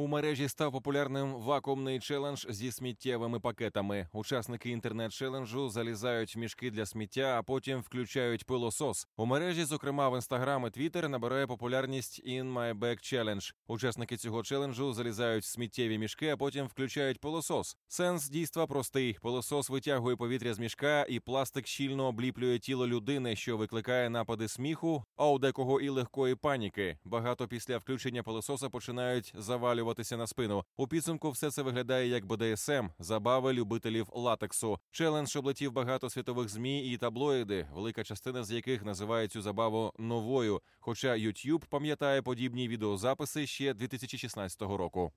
У мережі став популярним вакуумний челендж зі сміттєвими пакетами. Учасники інтернет-челенджу залізають в мішки для сміття, а потім включають пилосос. У мережі, зокрема в інстаграм і твіттер, набирає популярність In My Bag Challenge. Учасники цього челенджу залізають в сміттєві мішки, а потім включають пилосос. Сенс дійства простий: пилосос витягує повітря з мішка, і пластик щільно обліплює тіло людини, що викликає напади сміху, а у декого і легкої паніки. Багато після включення пилососа починають завалюватися на спину. У підсумку все це виглядає як БДСМ, забави любителів латексу. Челендж облетів багато світових змі і таблоїди, велика частина з яких називає цю забаву новою. Хоча YouTube пам'ятає подібні відеозаписи ще 2016 року.